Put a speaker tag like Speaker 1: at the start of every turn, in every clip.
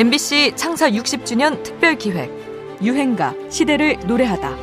Speaker 1: MBC 창사 60주년 특별 기획 유행가 시대를 노래하다.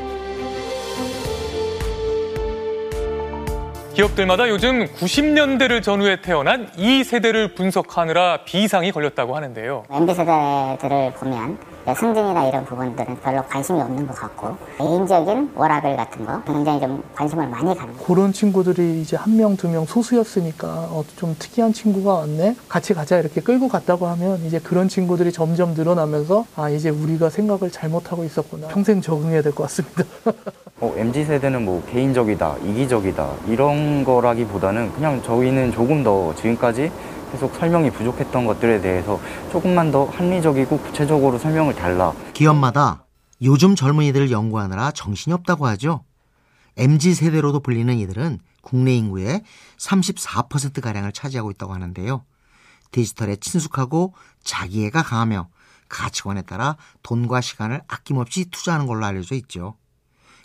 Speaker 2: 기업들마다 요즘 90년대를 전후에 태어난 이 세대를 분석하느라 비상이 걸렸다고 하는데요.
Speaker 3: MB세대들을 보면 승진이나 이런 부분들은 별로 관심이 없는 것 같고 개인적인 워라벨 같은 거 굉장히 좀 관심을 많이 갖는
Speaker 4: 그런 친구들이 이제 한 명, 두 명 소수였으니까 어, 좀 특이한 친구가 왔네? 같이 가자 이렇게 끌고 갔다고 하면 이제 그런 친구들이 점점 늘어나면서 아, 이제 우리가 생각을 잘못하고 있었구나. 평생 적응해야 될 것 같습니다.
Speaker 5: 어, MZ 세대는 뭐 개인적이다, 이기적이다 이런 거라기보다는 그냥 저희는 조금 더 지금까지 계속 설명이 부족했던 것들에 대해서 조금만 더 합리적이고 구체적으로 설명을 달라.
Speaker 6: 기업마다 요즘 젊은이들을 연구하느라 정신이 없다고 하죠. MZ 세대로도 불리는 이들은 국내 인구의 34%가량을 차지하고 있다고 하는데요. 디지털에 친숙하고 자기애가 강하며 가치관에 따라 돈과 시간을 아낌없이 투자하는 걸로 알려져 있죠.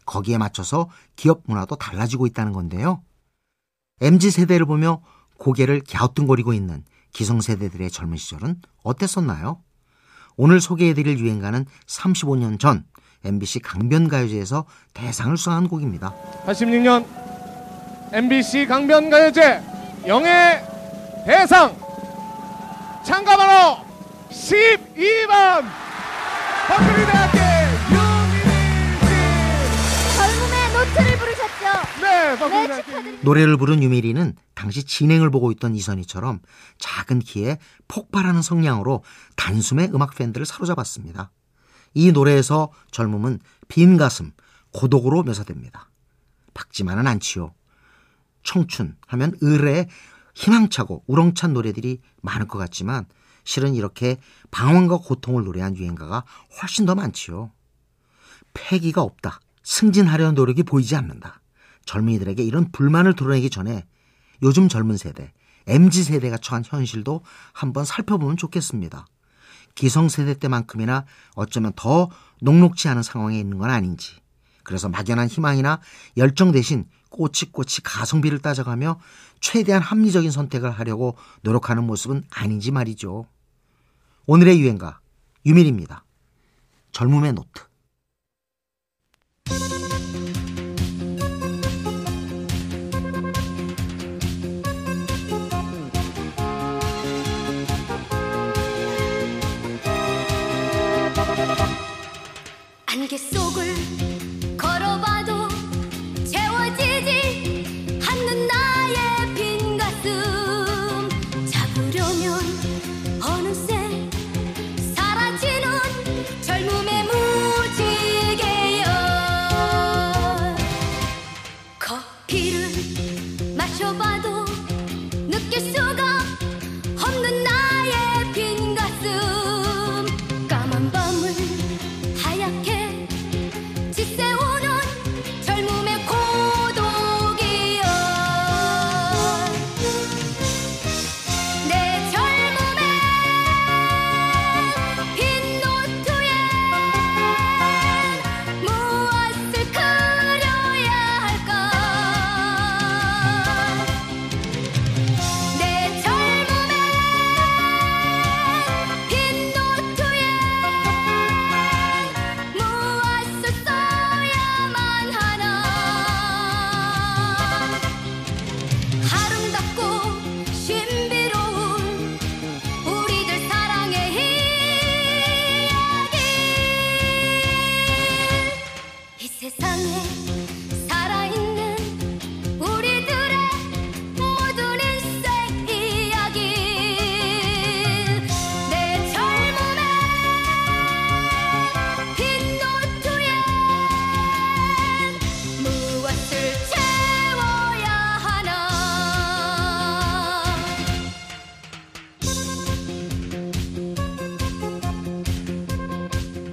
Speaker 6: 거기에 맞춰서 기업 문화도 달라지고 있다는 건데요. MZ 세대를 보며 고개를 갸우뚱거리고 있는 기성세대들의 젊은 시절은 어땠었나요? 오늘 소개해드릴 유행가는 35년 전 MBC 강변가요제에서 대상을 수상한 곡입니다.
Speaker 7: 86년 MBC 강변가요제 영예 대상 참가 번호 12번 박근희대학교 네,
Speaker 8: 네.
Speaker 6: 노래를 부른 유미리는 당시 진행을 보고 있던 이선희처럼 작은 키에 폭발하는 성량으로 단숨에 음악 팬들을 사로잡았습니다. 이 노래에서 젊음은 빈 가슴, 고독으로 묘사됩니다. 박지만은 않지요. 청춘 하면 의뢰 희망차고 우렁찬 노래들이 많을 것 같지만 실은 이렇게 방황과 고통을 노래한 유행가가 훨씬 더 많지요. 패기가 없다. 승진하려는 노력이 보이지 않는다. 젊은이들에게 이런 불만을 드러내기 전에 요즘 젊은 세대, MZ 세대가 처한 현실도 한번 살펴보면 좋겠습니다. 기성 세대 때만큼이나 어쩌면 더 녹록지 않은 상황에 있는 건 아닌지. 그래서 막연한 희망이나 열정 대신 꼬치꼬치 가성비를 따져가며 최대한 합리적인 선택을 하려고 노력하는 모습은 아닌지 말이죠. 오늘의 유행가 유미립니다. 젊음의 노트.